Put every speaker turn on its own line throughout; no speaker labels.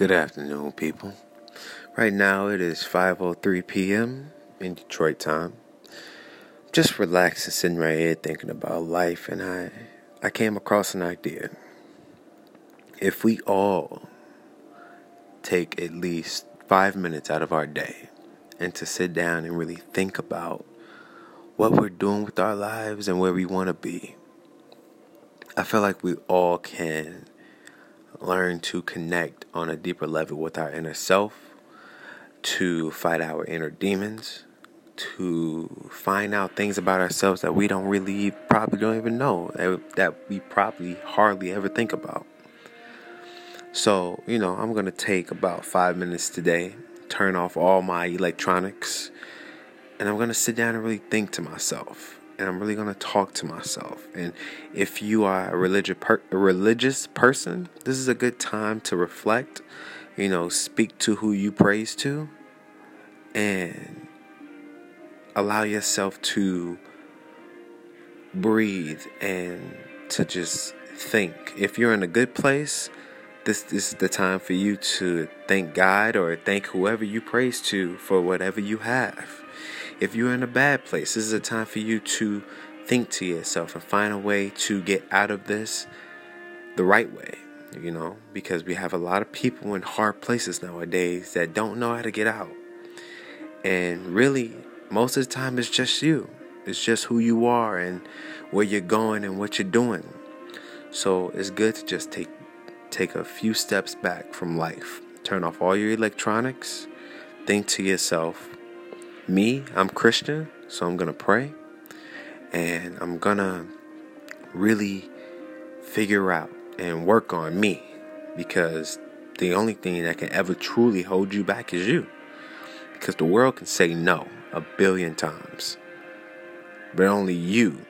Good afternoon, people. Right now it is 5:03 p.m. in Detroit time. Just relaxing, sitting right here thinking about life, and I, I came across an idea. If we all take at least five minutes out of our day and to sit down and really think about what we're doing with our lives and where we want to be, I feel like we all can learn to connect on a deeper level with our inner self, to fight our inner demons, to find out things about ourselves that we don't really probably don't even know, eh, that we probably hardly ever think about. So, you know, I'm going to take about five minutes today, turn off all my electronics, and I'm going to sit down and really think to myself and I'm really going to talk to myself. And if you are a religious per- a religious person, this is a good time to reflect, you know, speak to who you praise to and allow yourself to breathe and to just think. If you're in a good place, this, this is the time for you to thank God or thank whoever you praise to for whatever you have. If you're in a bad place, this is a time for you to think to yourself and find a way to get out of this the right way, you know, because we have a lot of people in hard places nowadays that don't know how to get out. And really, most of the time, it's just you. It's just who you are and where you're going and what you're doing. So it's good to just take take a few steps back from life. Turn off all your electronics. Think to yourself, me, I'm Christian, so I'm going to pray and I'm going to really figure out and work on me because the only thing that can ever truly hold you back is you. Because the world can say no a billion times, but only you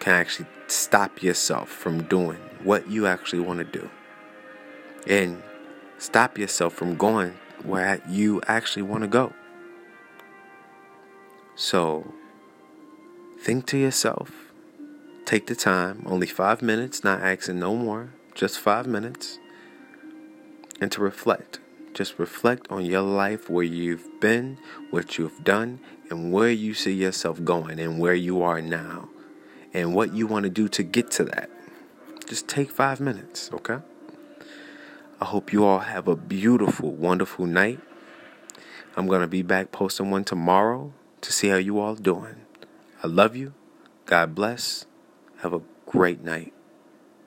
can actually stop yourself from doing what you actually want to do and stop yourself from going where you actually want to go. So think to yourself, take the time, only five minutes, not asking no more, just five minutes, and to reflect. Just reflect on your life, where you've been, what you've done, and where you see yourself going, and where you are now, and what you want to do to get to that. Just take five minutes, okay? I hope you all have a beautiful, wonderful night. I'm going to be back posting one tomorrow to see how you all doing. I love you. God bless. Have a great night.